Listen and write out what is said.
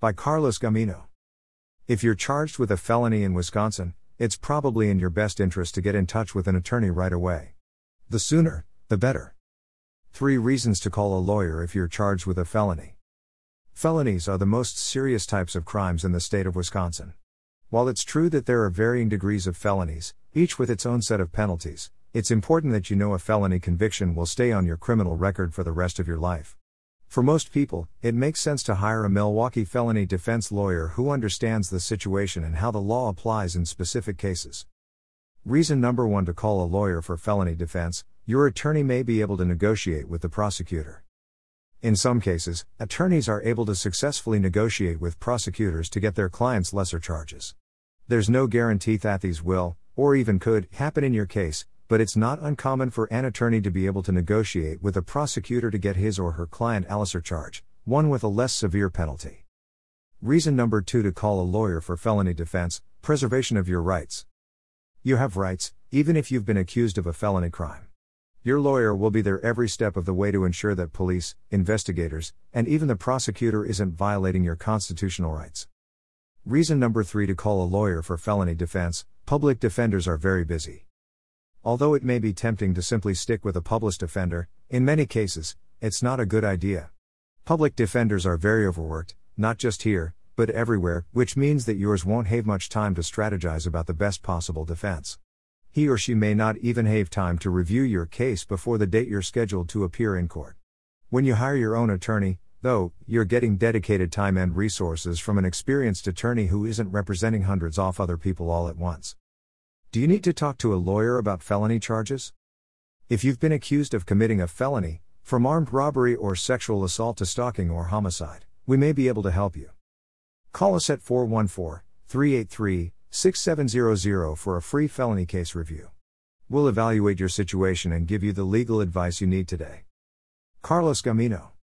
By Carlos Gamino. If you're charged with a felony in Wisconsin, it's probably in your best interest to get in touch with an attorney right away. The sooner, the better. 3 reasons to call a lawyer if you're charged with a felony. Felonies are the most serious types of crimes in the state of Wisconsin. While it's true that there are varying degrees of felonies, each with its own set of penalties, it's important that you know a felony conviction will stay on your criminal record for the rest of your life. For most people, it makes sense to hire a Milwaukee felony defense lawyer who understands the situation and how the law applies in specific cases. Reason number one to call a lawyer for felony defense your attorney may be able to negotiate with the prosecutor. In some cases, attorneys are able to successfully negotiate with prosecutors to get their clients lesser charges. There's no guarantee that these will, or even could, happen in your case, but it's not uncommon for an attorney to be able to negotiate with a prosecutor to get his or her client a lesser charge, one with a less severe penalty. Reason number two to call a lawyer for felony defense preservation of your rights. You have rights, even if you've been accused of a felony crime. Your lawyer will be there every step of the way to ensure that police, investigators, and even the prosecutor isn't violating your constitutional rights. Reason number three to call a lawyer for felony defense public defenders are very busy. Although it may be tempting to simply stick with a public defender, in many cases, it's not a good idea. Public defenders are very overworked, not just here, but everywhere, which means that yours won't have much time to strategize about the best possible defense. He or she may not even have time to review your case before the date you're scheduled to appear in court. When you hire your own attorney, though, you're getting dedicated time and resources from an experienced attorney who isn't representing hundreds of other people all at once. Do you need to talk to a lawyer about felony charges? If you've been accused of committing a felony, from armed robbery or sexual assault to stalking or homicide, we may be able to help you. Call us at 414 383 6700 for a free felony case review. We'll evaluate your situation and give you the legal advice you need today. Carlos Gamino